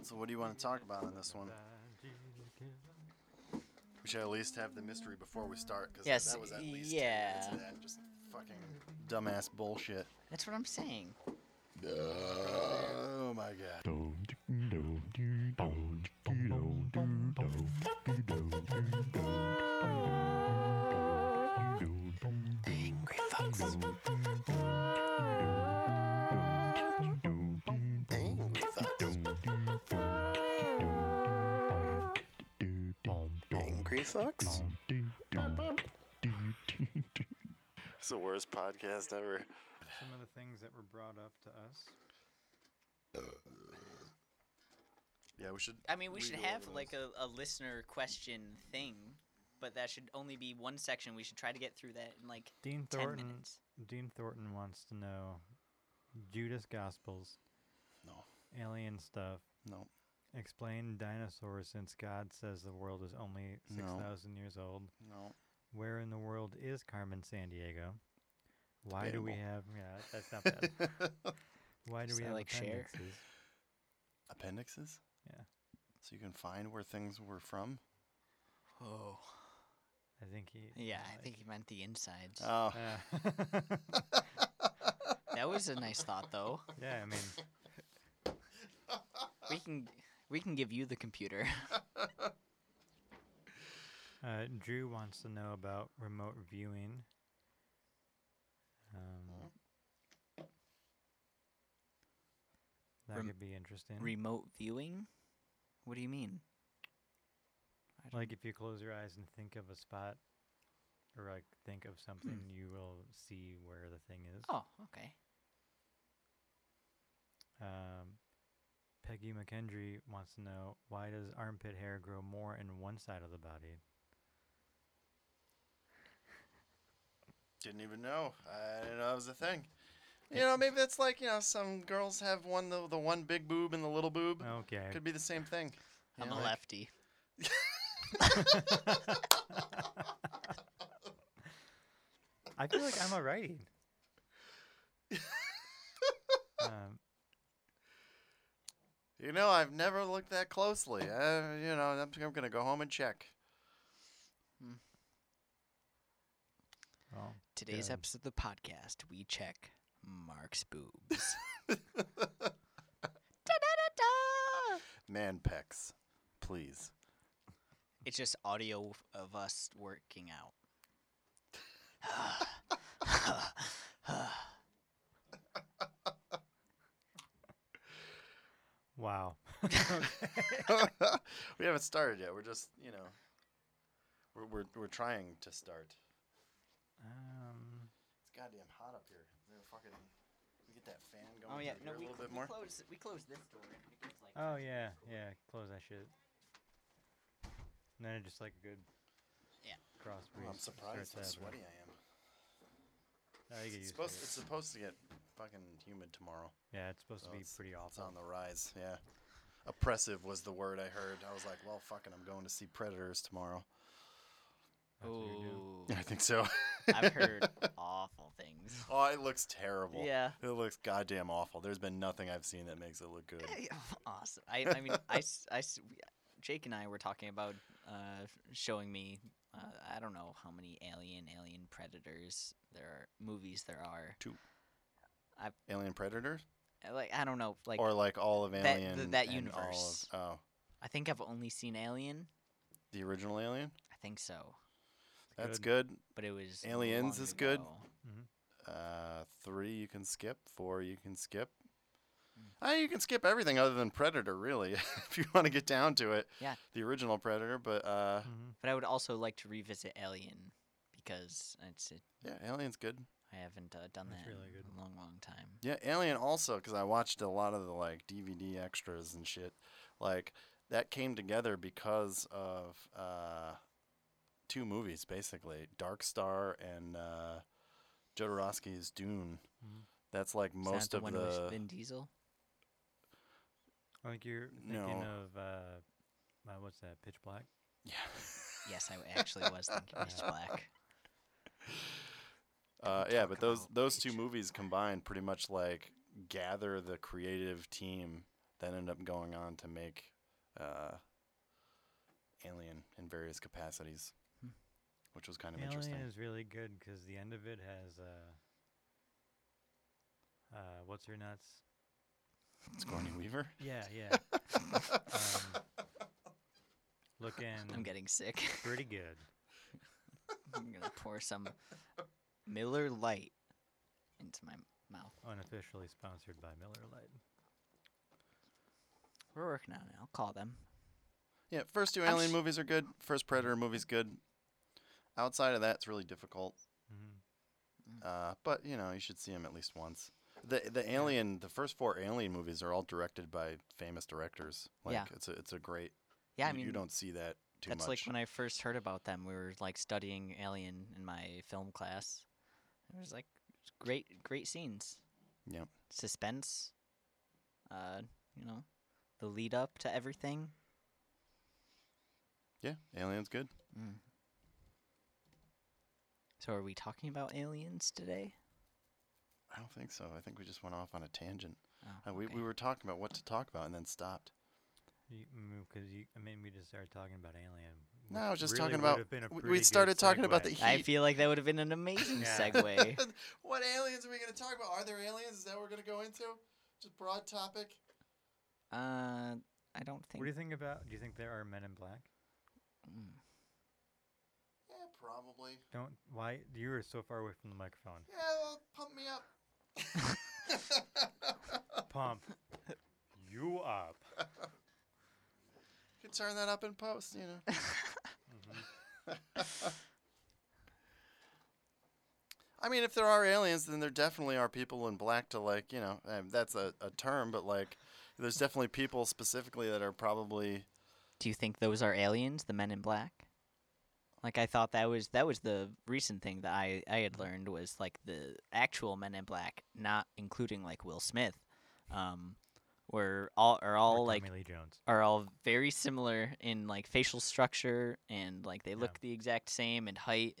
right, so what do you want to talk about on this one? We should at least have the mystery before we start, because Yes, that was at least yeah. 10 minutes of that just fucking dumbass bullshit. That's what I'm saying. Oh my god. Angry fucks? It's the worst podcast ever. Some of the things that were brought up to us. Yeah, we should. I mean, we should have like a, a listener question thing, but that should only be one section. We should try to get through that in like Dean 10 Thornton. minutes. Dean Thornton wants to know Judas Gospels, No, alien stuff. no. Explain dinosaurs since God says the world is only No. 6,000 years old. No. Where in the world is Carmen Sandiego? Why do we have. Yeah, that's not bad. Why do Is we that have like Cher? appendixes? Appendixes? Yeah. So you can find where things were from? Oh. I think he. Yeah, I think he meant the insides. Oh. Yeah. that was a nice thought, though. yeah, I mean, We can we can give you the computer. uh, Drew wants to know about remote viewing. Um, that Rem- could be interesting. Remote viewing? What do you mean? Like if you close your eyes and think of a spot, or like think of something, you will see where the thing is. Oh, okay. Um, Peggy McKendry wants to know why does armpit hair grow more in one side of the body? Didn't even know. I didn't know that was a thing. You know, maybe that's like, you know, some girls have one, the, the one big boob and the little boob. Okay. Could be the same thing. you I'm know, a like- lefty. I feel like I'm a righty. um, You know, I've never looked that closely. I, you know, I'm, I'm going to go home and check. Hmm. well, Today's Good. episode of the podcast, we check Mark's boobs. Man pecs, please. It's just audio of us working out. wow. we haven't started yet. We're just, you know, we're, we're, we're trying to start. Um, It's goddamn hot up here. Is there a fucking, we get that fan going Oh yeah, through no, here we, a little cl- bit we close we close this door because like oh yeah, yeah. Close that shit. And then it just like a good. Yeah. Cross Oh, I'm surprised how sweaty I am. Oh, you get It's used supposed, to it's supposed to get fucking humid tomorrow. Yeah, it's supposed so to be it's- pretty It's on the rise, yeah. Oppressive was the word I heard. I was like, well, fucking, I'm going to see Predators tomorrow. That's what you're doing. Ooh, I think so. I've heard awful things. oh, it looks terrible. Yeah. It looks goddamn awful. There's been nothing I've seen that makes it look good. awesome. I, I mean, I, I, Jake and I were talking about uh, showing me. Uh, I don't know how many Alien, Alien Predators there are movies there are. Alien Predators? Uh, Like I don't know, like or like all of that- Alien? th- that and all of- universe. oh, I think I've only seen Alien. the original Alien? I think so, That's Good. good. but it was Aliens long is good. ago. Uh, three you can skip. Four you can skip. Mm. Uh, you can skip everything other than Predator, really, if you want to get down to it. Yeah. The original Predator, but uh, Mhm. But I would also like to revisit Alien because it's it, yeah, Alien's good. I haven't uh, done That's that really in good. a long, long time. Yeah, Alien also because I watched a lot of the like DVD extras and shit. Like that came together because of uh, two movies basically, Dark Star and uh, Jodorowsky's Dune. Mhm. That's like Is that most the of one the. Vin Diesel. I think you're thinking No. of uh, uh, what's that? Pitch Black. yeah. Yes, I actually was thinking Pitch Yeah. Black. Uh, yeah, but those those two movies combined pretty much like gather the creative team that ended up going on to make uh, Alien in various capacities, Hmm. which was kind of Alien interesting. is really good because the end of it has uh, uh, what's her nuts? Sigourney Weaver. Yeah, yeah. um, looking I'm getting sick. pretty good. I'm gonna pour some Miller Lite into my mouth. Unofficially sponsored by Miller Lite. We're working on it. I'll call them. Yeah, first two I'm Alien sh- movies are good. First Predator movie's good. Outside of that, it's really difficult. hmm Uh, but you know, you should see them at least once. The the Alien, the first four Alien movies are all directed by famous directors. Like Yeah. it's a it's a great. Yeah, I mean, you don't see that too that's much. That's like when I first heard about them. We were like studying Alien in my film class. It was like great, great scenes. Yep. Suspense. Uh, you know, the lead up to everything. yeah, Alien's good. Mm. So are we talking about aliens today? I don't think so. I think we just went off on a tangent. Oh, Uh, we okay. we were talking about what to talk about and then stopped. Because you, I mean, we just started talking about Alien. No, I was just really talking about- have been a we- we pretty good started talking about the segue. I feel like that would have been an amazing Yeah. segue. what aliens are we going to talk about? Are there aliens? Is that what we're going to go into? Just broad topic. Uh, I don't think. What do you think about? Do you think there are Men in Black? Mm. Yeah, probably. Don't. Why? You are so far away from the microphone. Yeah, well, pump me up. Pump you up. You can turn that up in post, you know. hmm I mean, if there are aliens, then there definitely are people in black to like, you know, um, that's a, a term, but like, there's definitely people specifically that are probably. Do you think those are aliens, the Men in Black? Like I thought that was that was the recent thing that I I had learned was like the actual Men in Black, not including like Will Smith, um, were all are all Or like Lee Jones. are all very similar in like facial structure and like they Yeah. look the exact same in height.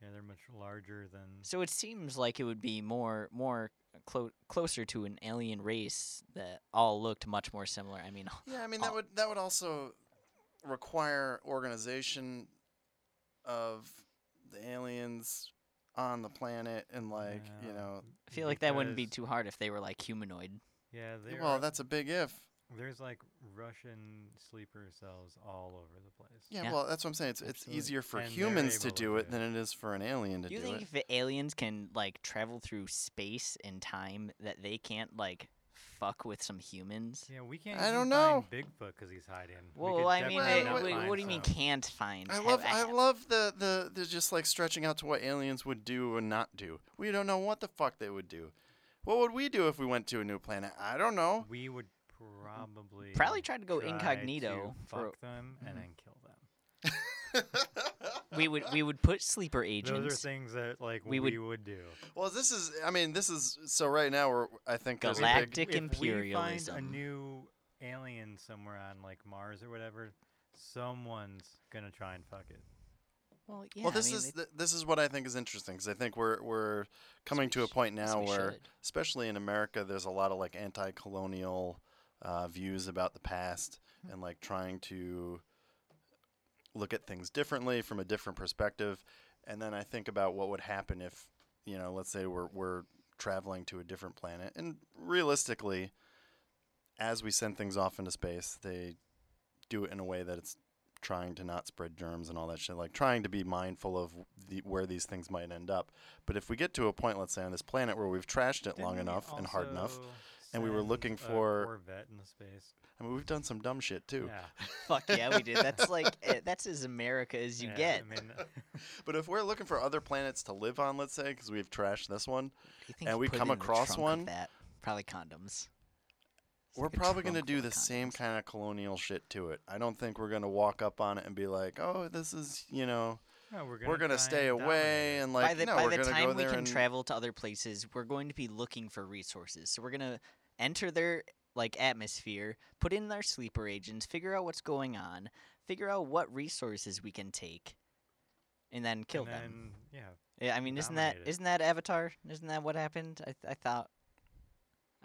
Yeah, they're much larger than. So it seems like it would be more more clo- closer to an alien race that all looked much more similar. I mean, Yeah, I mean that would that would also require organization of the aliens on the planet and like you know. I feel like that wouldn't be too hard if they were like humanoid. Yeah, there Well, are- that's a big if. there's like Russian sleeper cells all over the place. Yeah, Yeah. well, that's what I'm saying. It's it's Absolutely. easier for And they're humans to able to do do it it. than it is for an alien to Do you do you think it. if the aliens can like travel through space and time, that they can't like fuck with some humans? Yeah, we can't. I even don't know. Find Bigfoot because he's hiding. We Well, could I mean, definitely they- not what, find what do you mean some. can't find? I Have- love I have- love the, the the just like stretching out to what aliens would do and not do. We don't know what the fuck they would do. What would we do if we went to a new planet? I don't know. We would probably Probably try to go try incognito to for- fuck them and Mhm. then kill them. we would we would put sleeper agents. Those are agents. things that like we we would- would, do. well, this is I mean, this is so right now we're I think there's a big Galactic if we find a new alien somewhere on like Mars or whatever, someone's gonna try and fuck it. Well, yeah, well, I this mean, is th- this is what I think is interesting because I think we're we're coming to a point now where, should. especially in America, there's a lot of like anti-colonial uh, views about the past Hmm. and like trying to look at things differently from a different perspective. And then I think about what would happen if, you know, let's say we're we're traveling to a different planet, and realistically, as we send things off into space, they do it in a way that it's trying to not spread germs and all that shit, like trying to be mindful of the, where these things might end up. But if we get to a point, let's say on this planet where we've trashed it long Didn't we enough and hard enough, and we were looking a for- Corvette into space. I mean, we've done some dumb shit too. Yeah, fuck yeah, we did. That's like eh, that's as America as you yeah, get. I mean, But if we're looking for other planets to live on, let's say, because we've trashed this one, What do you think and we put come across one, that probably condoms. It's we're probably going to do the same kind of colonial shit to it. I don't think we're going to walk up on it and be like, "Oh, this is you know, no, we're gonna, we're going to stay and away," it. and like, by the, no, by we're the time go we can and travel to other places, we're going to be looking for resources. So we're gonna enter their like atmosphere, put in our sleeper agents, figure out what's going on, figure out what resources we can take, and then kill and them. then, Yeah, Yeah, I mean, isn't that it. isn't that Avatar? Isn't that what happened? I th- I thought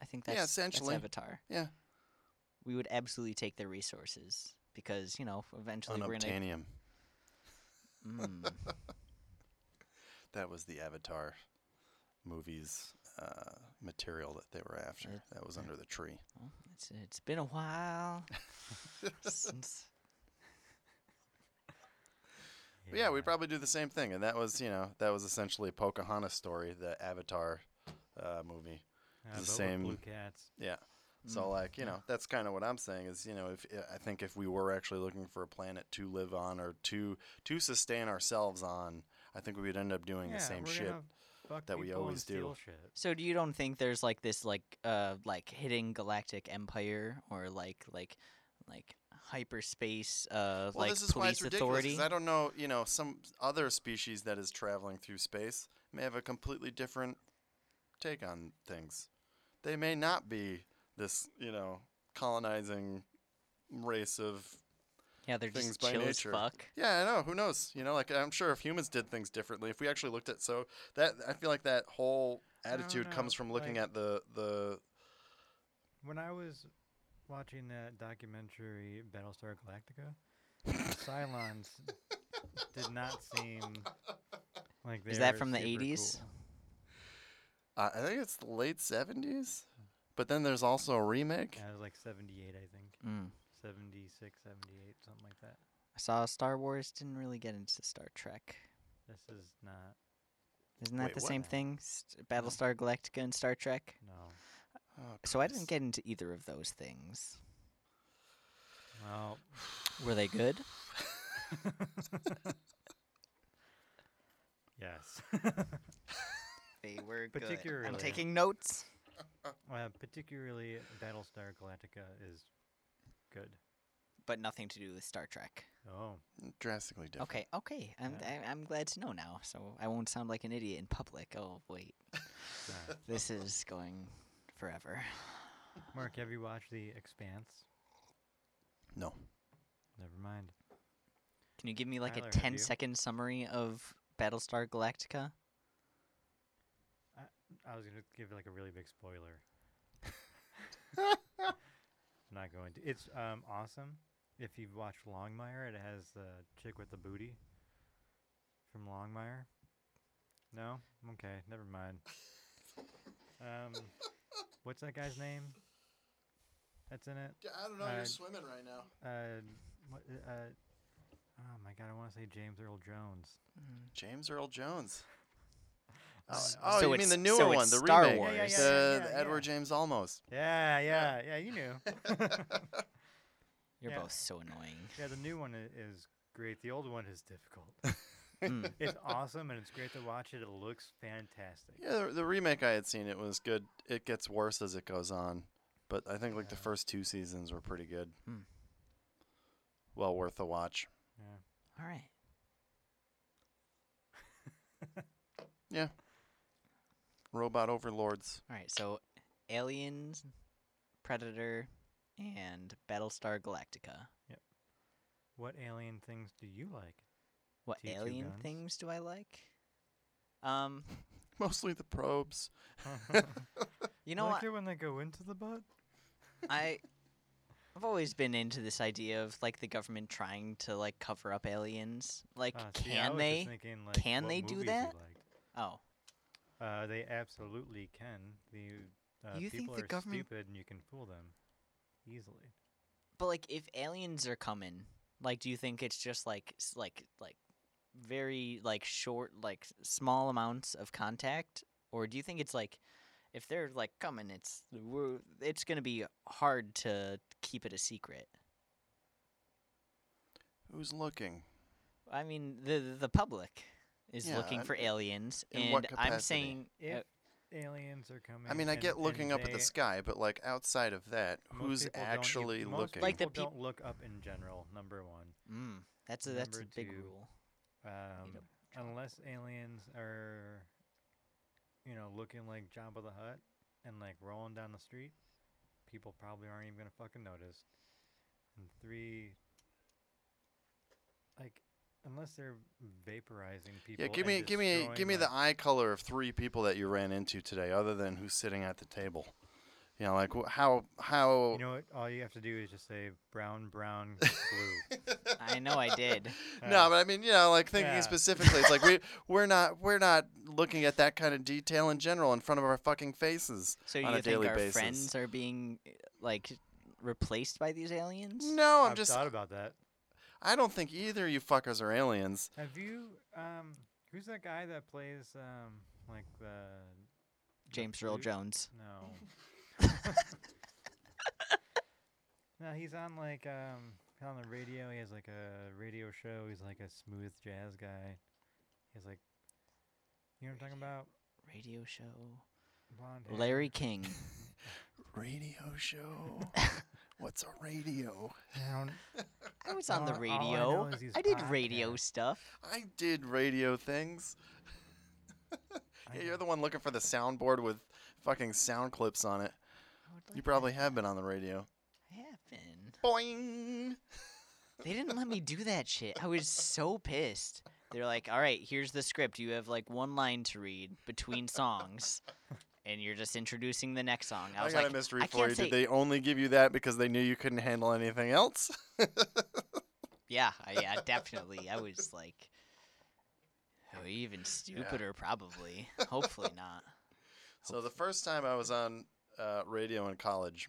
I think Yeah, that's, essentially. that's Avatar. Yeah. We would absolutely take their resources because you know eventually we're gonna. Unobtainium. Mm, That was the Avatar movies uh, material that they were after. It- that was under the tree. well, it's it's been a while since. But yeah, we'd probably do the same thing, and that was you know that was essentially Pocahontas story, the Avatar uh, movie. Uh, the same- Blue cats. Yeah. So Mm, like you know that's kind of what I'm saying is you know if I think if we were actually looking for a planet to live on or to to sustain ourselves on, I think we would end up doing yeah, the same shit. that we always do. Shit. So do you don't think there's like this like uh like hidden galactic empire or like like like hyperspace uh Well, like this is why police it's ridiculous. 'cause authority? I don't know, you know, some other species that is traveling through space may have a completely different take on things. They may not be this, you know, colonizing race of. yeah, they're things just by chill as nature. fuck. Yeah, I know. Who knows? You know, like I'm sure if humans did things differently, if we actually looked at so that I feel like that whole don't attitude comes from looking like- at the the. When I was watching that documentary Battlestar Galactica, Cylons did not seem like they Is that were from the 80s? cool. Uh, I think it's the late '70s, but then there's also a remake. Yeah, it was like 78, I think. Mm. 76, 78, something like that. I saw Star Wars. Didn't really get into Star Trek. This is not, Isn't that Wait, the what? same thing? St- Battlestar Galactica and Star Trek. no. Oh, So I didn't get into either of those things. Well, Were they good? yes. They were good. I'm Particularly- taking notes. uh, particularly Battlestar Galactica is good. But nothing to do with Star Trek. Oh, drastically different. Okay, okay. I'm Yeah. I, I'm glad to know now, so I won't sound like an idiot in public. Oh wait, this is going forever. Mark, have you watched The Expanse? No. Never mind. Can you give me like Tyler, a have 10 you? second summary of Battlestar Galactica? I was gonna give like a really big spoiler. I'm not going to. It's um awesome. If you've watched Longmire, it has the chick with the booty from Longmire. No, okay, never mind. Um, what's that guy's name? That's in it. I don't know, you're Uh, swimming right now. Uh, what? Uh, oh my god, I want to say James Earl Jones. James Earl Jones. Oh, oh so you mean the newer so one, the Star remake, Wars. Yeah, yeah, yeah, the, the yeah, Edward yeah. James Olmos. Yeah, yeah, yeah. You knew. You're Yeah. both so annoying. yeah, the new one is great. The old one is difficult. Mm. it's awesome and it's great to watch it. It looks fantastic. Yeah, the, the remake I had seen, it was good. It gets worse as it goes on, but I think like the first two seasons were pretty good. Hmm. Well worth a watch. Yeah. All right. Yeah. Robot overlords. All right. So, Aliens, Predator, and Battlestar Galactica. Yep. What alien things do you like? What T2 alien guns? things do I like? Um, Mostly the probes. you know like what? it when they go into the butt? I I've always been into this idea of like the government trying to like cover up aliens. Like, Ah, see, can they? thinking, like, can they do that? Oh, Uh, they absolutely can. The uh, You think people the are government- stupid and you can fool them easily. but like if aliens are coming, like, do you think it's just like like like very like short, like small amounts of contact, or do you think it's like if they're like coming, it's we're, it's gonna be hard to keep it a secret? Who's looking? I mean, the the public is Yeah, looking I- for aliens, in and what I'm capacity? saying If uh, aliens are coming, I mean, I and- get looking and up at they- the sky, but like outside of that, most who's people don't ev- actually most looking? Like the people peop- don't look up in general. Number one, mm, that's a that's a Number big two, rule. um, unless aliens are, you know, looking like Jabba the Hutt and like rolling down the street, people probably aren't even gonna fucking notice. And three, like, unless they're vaporizing people. yeah, give me, give me, give me the eye color of three people that you ran into today, other than who's sitting at the table. You know, like wh- how how You know what? All you have to do is just say brown, brown, blue. I know I did. no, but I mean, you know, like thinking Yeah. specifically, it's like we we're not we're not looking at that kind of detail in general in front of our fucking faces. So on you a think daily our basis. friends are being uh, like replaced by these aliens? No, I'm I've just thought about that. I don't think either you fuckers are aliens. Have you? Um, who's that guy that plays um, like the the James Earl flute? Jones. No. no, he's on like um on the radio. He has like a radio show. He's like a smooth jazz guy. He's like, you know what I'm talking about? Radio show. Blonde hair. Larry King. Radio show. What's a radio? I I was on the All- all I know radio. is these I did radio stuff. I did radio things. Yeah, you're the one looking for the soundboard with fucking sound clips on it. I You probably to- have been on the radio. I have been. Boing. They didn't let me do that shit. I was so pissed. They're like, "All right, here's the script. You have like one line to read between songs, and you're just introducing the next song." I I, was got like, a mystery I for can't you. Did they only give you that because they knew you couldn't handle anything else? "Yeah, I- yeah, definitely." I was like, oh, even stupider, probably. Hopefully not. So the first time I was on uh, radio in college,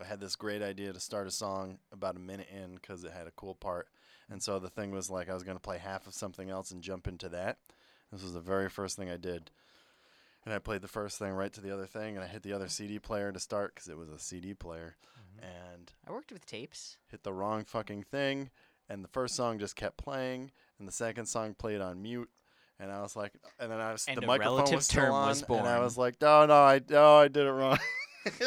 I had this great idea to start a song about a minute in because it had a cool part. And so the thing was like I was going to play half of something else and jump into that. This was the very first thing I did. And I played the first thing right to the other thing, and I hit the other CD player to start because it was a CD player, Mhm. and I worked with tapes. hit the wrong fucking thing. And the first song just kept playing, and the second song played on mute. And I was like, and then I was And the a microphone relative was still term on, was and I was like, no, no, I, no, I did it wrong.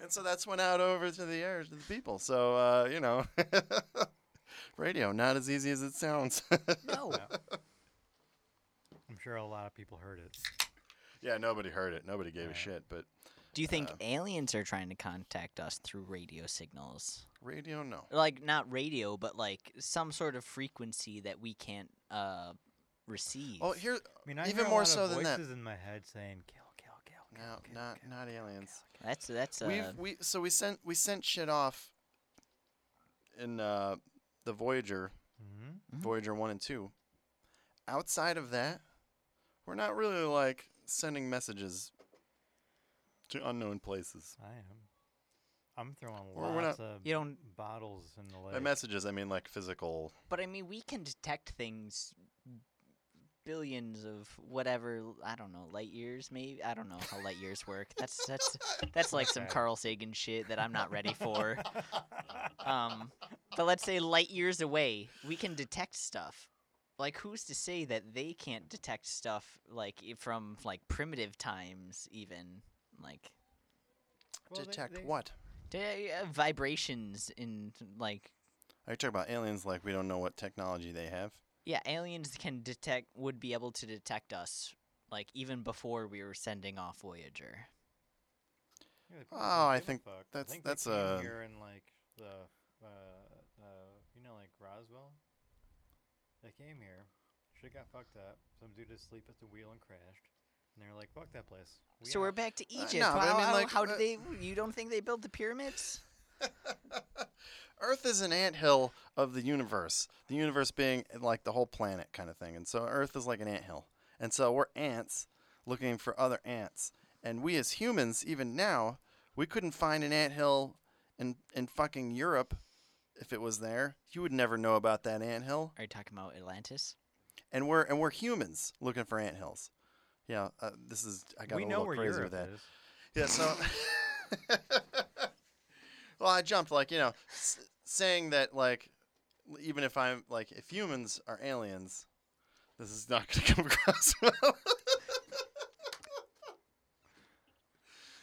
and so that's went out over to the air to the people. So uh, you know, radio not as easy as it sounds. No. Yeah. I'm sure a lot of people heard it. yeah, nobody heard it. Nobody gave a shit. But Do you think Uh, aliens are trying to contact us through radio signals? radio, no. Like not radio, but like some sort of frequency that we can't uh receive. Oh, here, I mean, I Even hear a more lot so of than that. voices in my head saying "kill, kill, kill." kill, no, kill, not kill, not kill, aliens. kill, that's that's uh, We've we so we sent we sent shit off in uh, the Voyager kill. Mhm. Mhm. Voyager 1 and 2. Outside of that, we're not really like sending messages to unknown places. I am. I'm throwing Or we're lots not- of You don't- bottles in the lake. By messages, I mean like physical. But I mean, we can detect things billions of whatever I don't know light years maybe I don't know how light years work. That's that's that's like some Carl Sagan shit that I'm not ready for. Um, but let's say light years away, we can detect stuff. Like who's to say that they can't detect stuff like from like primitive times even like Well, detect they- what? d- uh, vibrations in like Are you talking about aliens like we don't know what technology they have? Yeah, aliens can detect would be able to detect us like even before we were sending off Voyager. Yeah, Oh, I think fuck. that's- I think that's came a- here in like the uh, uh, you know like Roswell. They came here, shit got fucked up. Some dude was asleep at the wheel and crashed, and they were like, "Fuck that place." We so we're back to Uh, Egypt. no, but I how mean, how, like, how uh, did they you don't think they built the pyramids? Earth is an anthill of the universe. The universe being uh, like the whole planet kind of thing. And so Earth is like an anthill. And so we're ants looking for other ants. And we as humans, even now, we couldn't find an anthill in in fucking Europe if it was there. You would never know about that anthill. Are you talking about Atlantis? And we're and we're humans looking for anthills. Yeah, uh, this is I got we a know little where crazy Europe with that. is. Yeah, so. well, I jumped, like, you know, s- saying that, like, even if I'm, like, if humans are aliens, this is not going to come across well.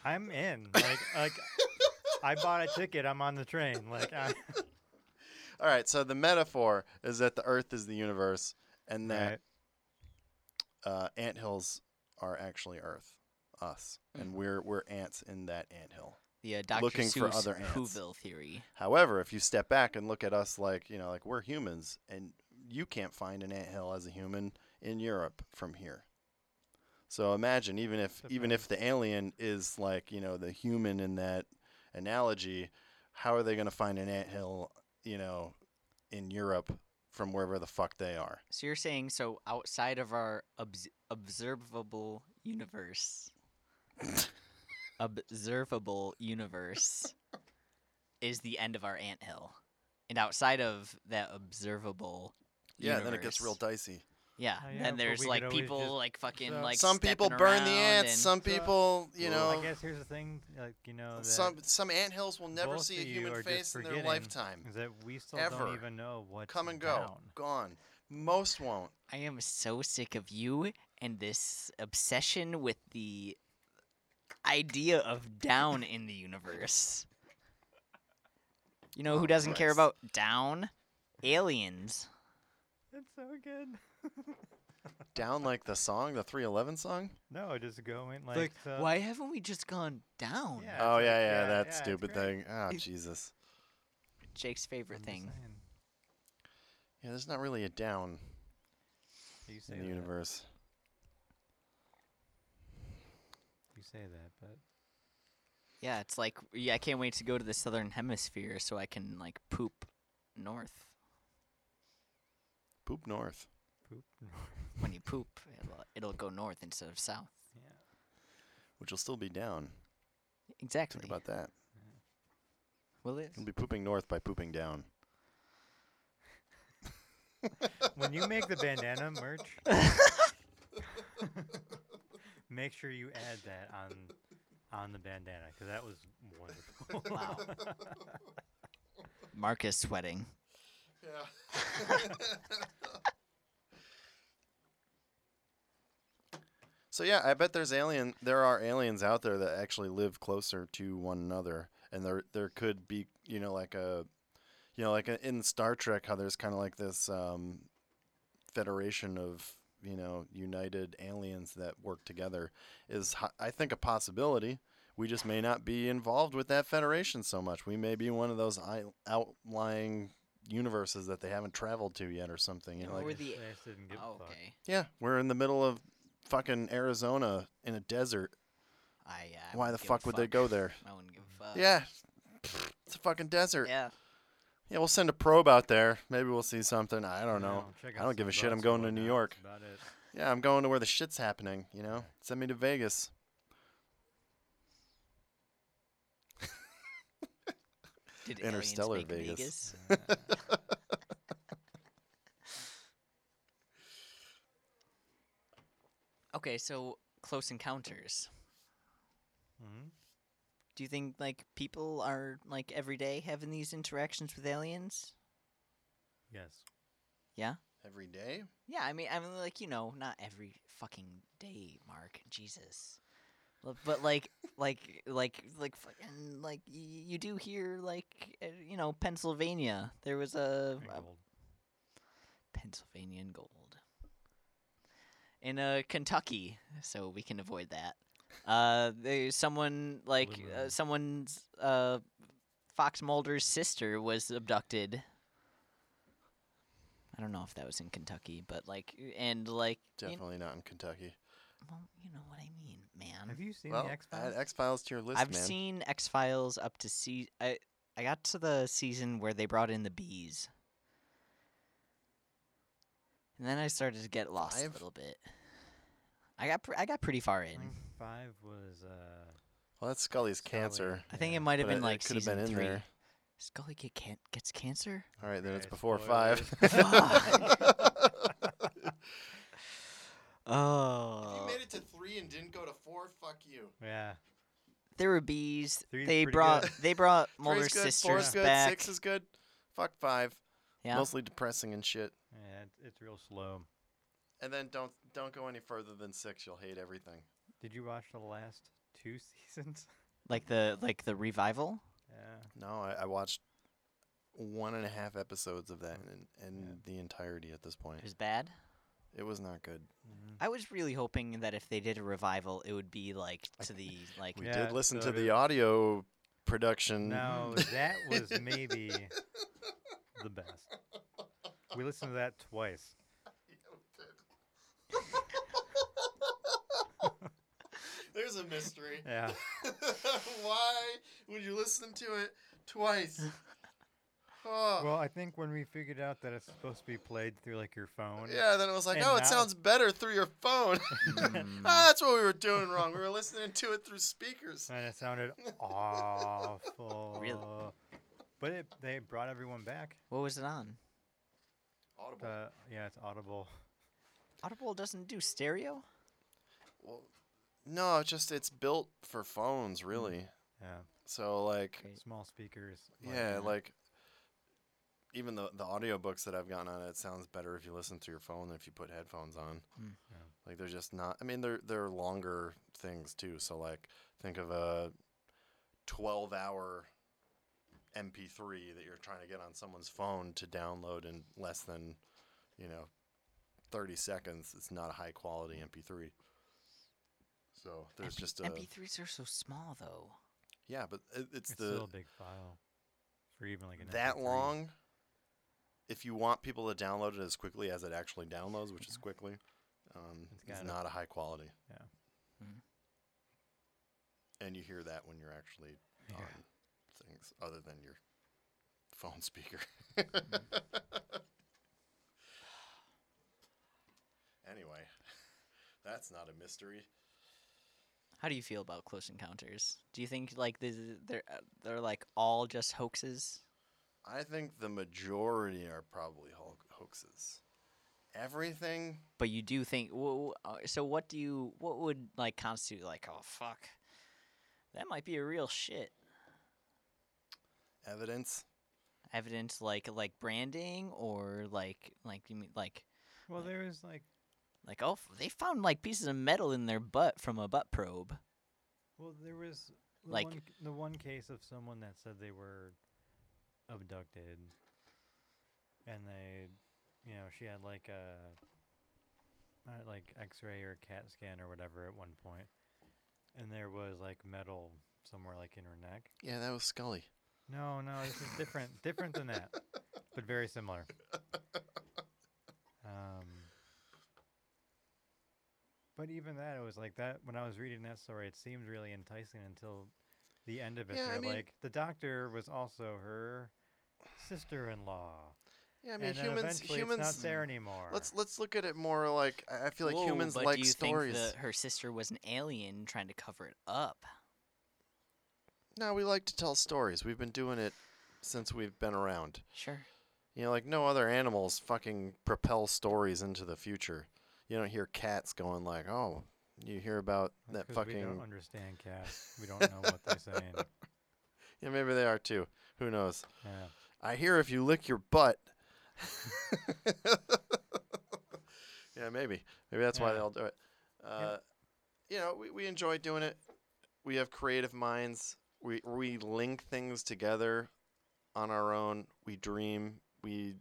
I'm in. Like, like I bought a ticket. I'm on the train. Like, I, All right, so the metaphor is that the Earth is the universe and that right. uh, anthills are actually Earth, us. And Mhm. we're, we're ants in that anthill. The uh, Dr. Looking for Seuss other ants. Whoville theory. However, if you step back and look at us like, you know, like we're humans and you can't find an anthill as a human in Europe from here. So imagine even if even if the alien is like you know the human in that analogy, how are they going to find an anthill you know in Europe from wherever the fuck they are? So you're saying so outside of our obs- observable universe, observable universe is the end of our anthill, and outside of that observable Yeah, then it gets real dicey. Yeah, Oh, yeah, then but there's like people just- like fucking so- like some people burn the ants. and- Some So- people, you Well, know, I guess here's the thing, like you know, that some some anthills will never see a human face in their lifetime. Is that we still Ever. don't even know what's Come and go, down. gone. Most won't. I am so sick of you and this obsession with the idea of down in the universe. You know who Oh, doesn't care about down? Aliens. It's so good. Down like the song, the 311 song. No, just going like. Like, so- why haven't we just gone down? Yeah. Oh it's yeah, yeah, yeah, that yeah, stupid thing. Oh Jesus. Jake's favorite I'm just thing. saying. Yeah, there's not really a down You say in the that. universe. You say that, but Yeah, it's like yeah, I can't wait to go to the southern hemisphere so I can like poop north. Poop north. Poop. When you poop, it'll, it'll go north instead of south. yeah. which will still be down. Exactly. Think about that. Will it? You'll be pooping north by pooping down. When you make the bandana merch, make sure you add that on on the bandana because that was wonderful. Wow. Marcus sweating. Yeah. So yeah, I bet there's alien. There are aliens out there that actually live closer to one another, and there there could be you know like a, you know like a, in Star Trek how there's kind of like this um, federation of you know united aliens that work together is I think a possibility. We just may not be involved with that federation so much. We may be one of those I- outlying universes that they haven't traveled to yet or something. You know, like, the- They just didn't give a Oh, okay. yeah, we're in the middle of fucking Arizona in a desert. I, uh, I Why the wouldn't give a fuck would they go there? I wouldn't give a fuck. Yeah, it's a fucking desert. Yeah. Yeah, we'll send a probe out there. Maybe we'll see something. I don't know. Yeah, I don't give a shit. I'm going to New York. that's About it. Yeah, I'm going to where the shit's happening. You know, send me to Vegas. Did Interstellar aliens make Vegas. okay, so close encounters. Mhm. Do you think like people are like every day having these interactions with aliens? Yes. Yeah. Every day? Yeah, I mean, I mean, like you know, not every fucking day, Mark. Jesus, but like, like, like, like, fucking, like y- you do hear like, uh, you know, Pennsylvania. There was a, and a gold. Pennsylvania gold. In uh, Kentucky, so we can avoid that. Uh, there's someone like uh, someone's uh, Fox Mulder's sister was abducted. I don't know if that was in Kentucky, but like, and like, you kn- Definitely not in Kentucky. well, you know what I mean, man. Have you seen well, the X add Files? X Files to your list, I've man. seen X Files up to see. I I got to the season where they brought in the bees, and then I started to get lost Five? a little bit. I got pr- I got pretty far in. Five was uh. well, that's Scully's Scully. cancer. I think Yeah. it might have been it- like it could have season been in three. there. Scully get can- gets cancer. All right, then it's before spoilers. five. Oh, If you made it to three and didn't go to four, fuck you. Yeah. there were bees. Three's they brought good. they brought Three's Mulder's good, sisters four's good, back. six is good. Fuck five. Yeah, Mostly depressing and shit. Yeah, it's, it's real slow. And then don't don't go any further than six. You'll hate everything. Did you watch the last two seasons? like the like the revival. Yeah. No, I, I watched one and a half episodes of that and in Yeah. the entirety at this point. It was bad. It was not good. Mhm. I was really hoping that if they did a revival, it would be like to the like. We Yeah, did listen so to the audio production. No, that was maybe the best. We listened to that twice. There's a mystery. Yeah. Why would you listen to it twice? Oh. Well, I think when we figured out that it's supposed to be played through like your phone. yeah, then it was like, And oh, it sounds better through your phone. Mm. ah, that's what we were doing wrong. We were listening to it through speakers. And it sounded awful. Really? But it, they brought everyone back. What was it on? Audible. Uh, yeah, it's Audible. Audible doesn't do stereo. Well, no, it's just it's built for phones, really. Yeah. So like, Great. Small speakers. yeah, that. like even the the audiobooks that I've gotten on it, it sounds better if you listen through your phone than if you put headphones on. Mm. Yeah. Like they're just not. I mean, they're they're longer things too. So like, think of a twelve hour MP3 that you're trying to get on someone's phone to download in less than, you know, 30 seconds. It's not a high quality MP3. So there's MP- just a MP3s are so small though. yeah, but it, it's, It's the still a big file. For even like an that MP3. long. If you want people to download it as quickly as it actually downloads, which is quickly, um, It's it's, not a high quality. Yeah. Mhm. And you hear that when you're actually Yeah. on things other than your phone speaker. anyway, that's not a mystery. How do you feel about Close Encounters? Do you think like this is, they're uh, they're like all just hoaxes? I think the majority are probably ho- hoaxes. Everything But you do think wh- wh- uh, so? What do you what would like constitute like oh fuck, that might be a real shit evidence. evidence like like branding or like like you mean like Well, there was like, like oh they found like pieces of metal in their butt from a butt probe. well, there was the Like- one, the one case of someone that said they were abducted, and they, you know, she had like a, uh, like X-ray or CAT scan or whatever at one point, and there was like metal somewhere like in her neck. Yeah, that was Scully. No, no, this is different, different than that, but very similar. Um, but even that, it was like that. When I was reading that story, it seemed really enticing until the end of it. Yeah, I mean- like the doctor was also her sister-in-law, Yeah, I mean and then humans. eventually Humans. it's not there anymore. Let's let's look at it more like I I feel like Whoa, humans but like do you stories. think that her sister was an alien trying to cover it up? No, we like to tell stories. We've been doing it since we've been around. Sure. You know, like no other animals fucking propel stories into the future. You don't hear cats going like, "Oh, you hear about That's that 'cause we don't understand cats. We don't know what they're saying. Yeah, maybe they are too. Who knows? Yeah. I hear if you lick your butt. yeah, maybe. Maybe that's why they all do it. Uh, You know, we, we enjoy doing it. We have creative minds. We we link things together on our own. We dream. We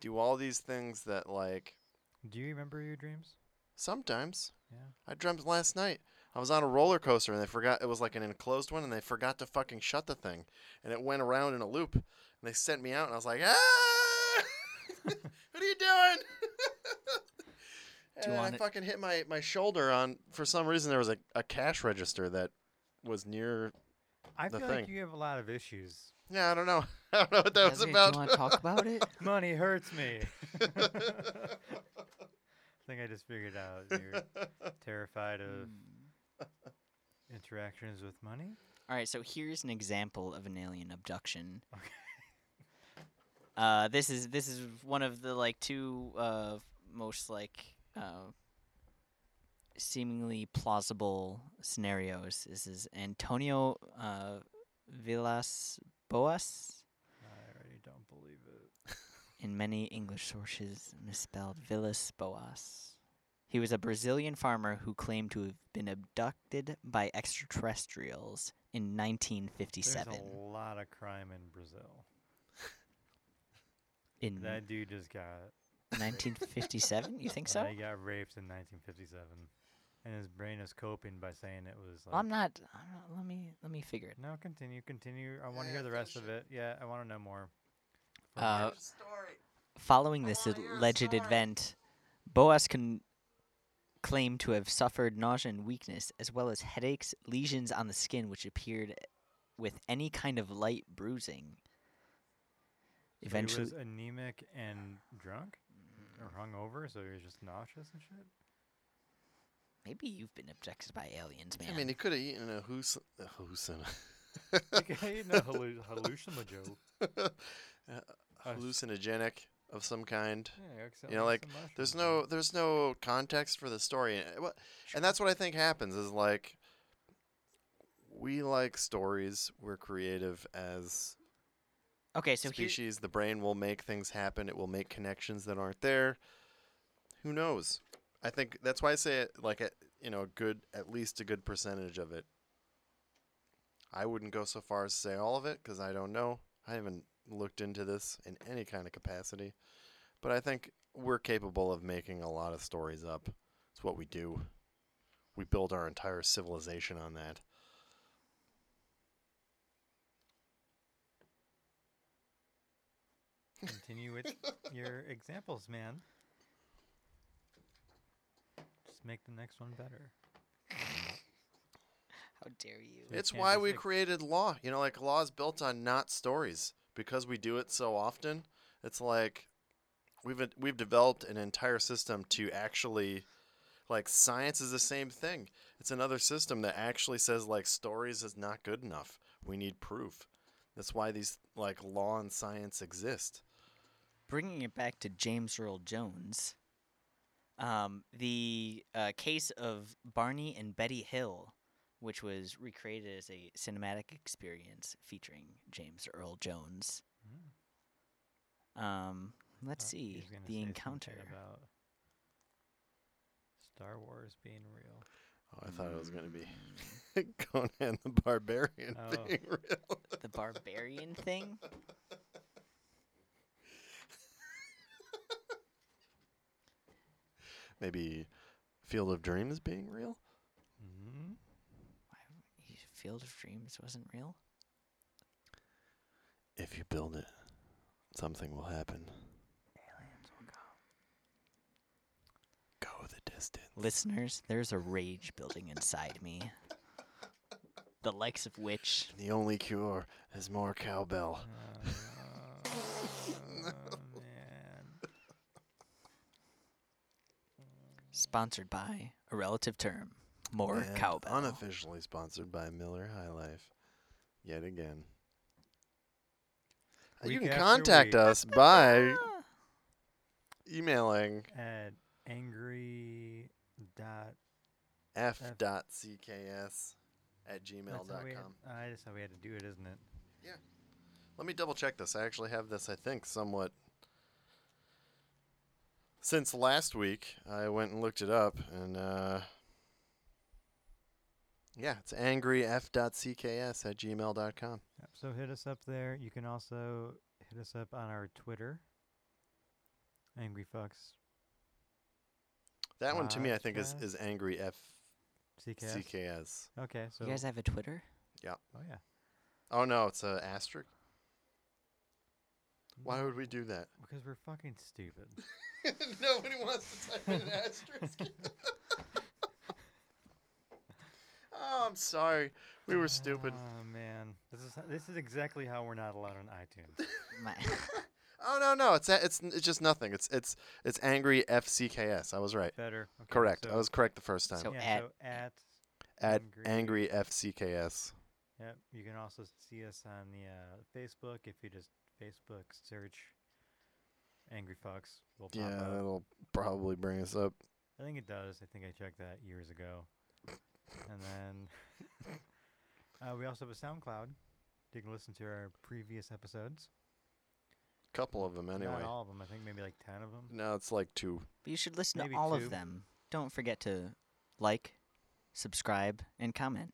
do all these things that like Do you remember your dreams? sometimes Yeah. I dreamt last night. I was on a roller coaster and they forgot it was like an enclosed one and they forgot to fucking shut the thing and it went around in a loop and they sent me out and I was like, ah, what are you doing? Do and I want it- fucking hit my, my shoulder on for some reason there was a, a cash register that was near. I The feel thing. like you have a lot of issues. Yeah, I don't know. I don't know what that was Desiree, about. Do you want to talk about it? Money hurts me. I think I just figured out you're terrified of interactions with money. All right, so here's an example of an alien abduction. Okay. Uh, this is this is one of the like two uh most like uh seemingly plausible scenarios. This is Antonio uh Vilas Boas. I already don't believe it. In many English sources, misspelled Villas Boas. He was a Brazilian farmer who claimed to have been abducted by extraterrestrials in 1957. There's a lot of crime in Brazil. In That dude just got. 1957? You think so? He got raped in 1957, and his brain is coping by saying it was. Like, I'm not, I'm not. Let me let me figure it. No, continue, continue. I want to Yeah, hear the rest of it. Yeah, I want to know more. Uh, Following this wanna hear a alleged event, Boas can claim to have suffered nausea and weakness, as well as headaches, lesions on the skin, which appeared with any kind of light bruising. So Eventually, he was anemic and drunk or hungover, so he was just nauseous and shit. Maybe you've been abducted by aliens, man. I mean, he could have eaten a hus- a hallucin- Like, hey, no hallucinogen. a Uh, hallucinogenic of some kind. Yeah, You know, like, There's no there's no context for the story, and, that's what I think happens is like we like stories. We're creative as okay, so here, species. The brain will make things happen. It will make connections that aren't there. Who knows? I think that's why I say it like a you know a good at least a good percentage of it. I wouldn't go so far as to say all of it because I don't know. I haven't looked into this in any kind of capacity, but I think we're capable of making a lot of stories up. It's what we do. We build our entire civilization on that. Continue with your examples, man. Just make the next one better. how dare you? We It's can't why we ex- created law. You know, like law is built on not stories because we do it so often. It's like we've we've developed an entire system to actually like science is the same thing. It's another system that actually says like stories is not good enough. We need proof. That's why these like law and science exist. Bringing it back to James Earl Jones, um, the uh, case of Barney and Betty Hill, which was recreated as a cinematic experience featuring James Earl Jones. Mm. Um, let's see the encounter. about Star Wars being real. Oh, I thought it was going to be Conan the Barbarian Oh. being real. The barbarian thing. Maybe Field of Dreams being real. Mm. Why- Field of Dreams wasn't real. If you build it, something will happen. Aliens will come. Go the distance. Listeners, there's a rage building inside me. The likes of which The only cure is more cowbell. Oh, man. Sponsored by a relative term, more And cowbell. Unofficially sponsored by Miller High Life. Yet again. Uh, you can contact week. us by emailing At angry dot. f.cks at that's how we had- gmail.com. I just how we had to do it, isn't it? Yeah. Let me double check this. I actually have this, I think, somewhat. Since last week, I went and looked it up, and uh, yeah, it's angryf.cks at gmail.com. Yep, So hit us up there. You can also hit us up on our Twitter. Angry fucks That one to me, I think, is, Podcast. is angryf CKS. CKS. Okay, so you guys have a Twitter? Yeah. Oh yeah. Oh no, it's a asterisk. Why would we do that? Because we're fucking stupid. Nobody wants to type in an asterisk. oh, I'm sorry. We were stupid. Oh man, this is this is exactly how we're not allowed on iTunes. Oh no, no, it's it's it's just nothing. It's it's it's angry FCKS. I was right. Better. Okay, Correct. So, I was correct the first time. So yeah, at- so at At angry- angry FCKS. Yep. You can also see us on the uh, Facebook if you just Facebook search Angry Fox. Will pop Yeah, up. that'll probably bring us up. I think it does. I think I checked that years ago. and then uh, we also have a SoundCloud. You can listen to our previous episodes. Couple of them anyway. Not all of them. I think maybe like ten of them. No, it's like two. but you should listen Maybe to all two. of them. Don't forget to like, subscribe, and comment.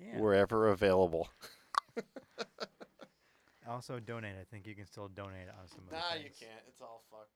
Yeah. Wherever available. Also donate. I think you can still donate on some of the things. can't. It's all fucked.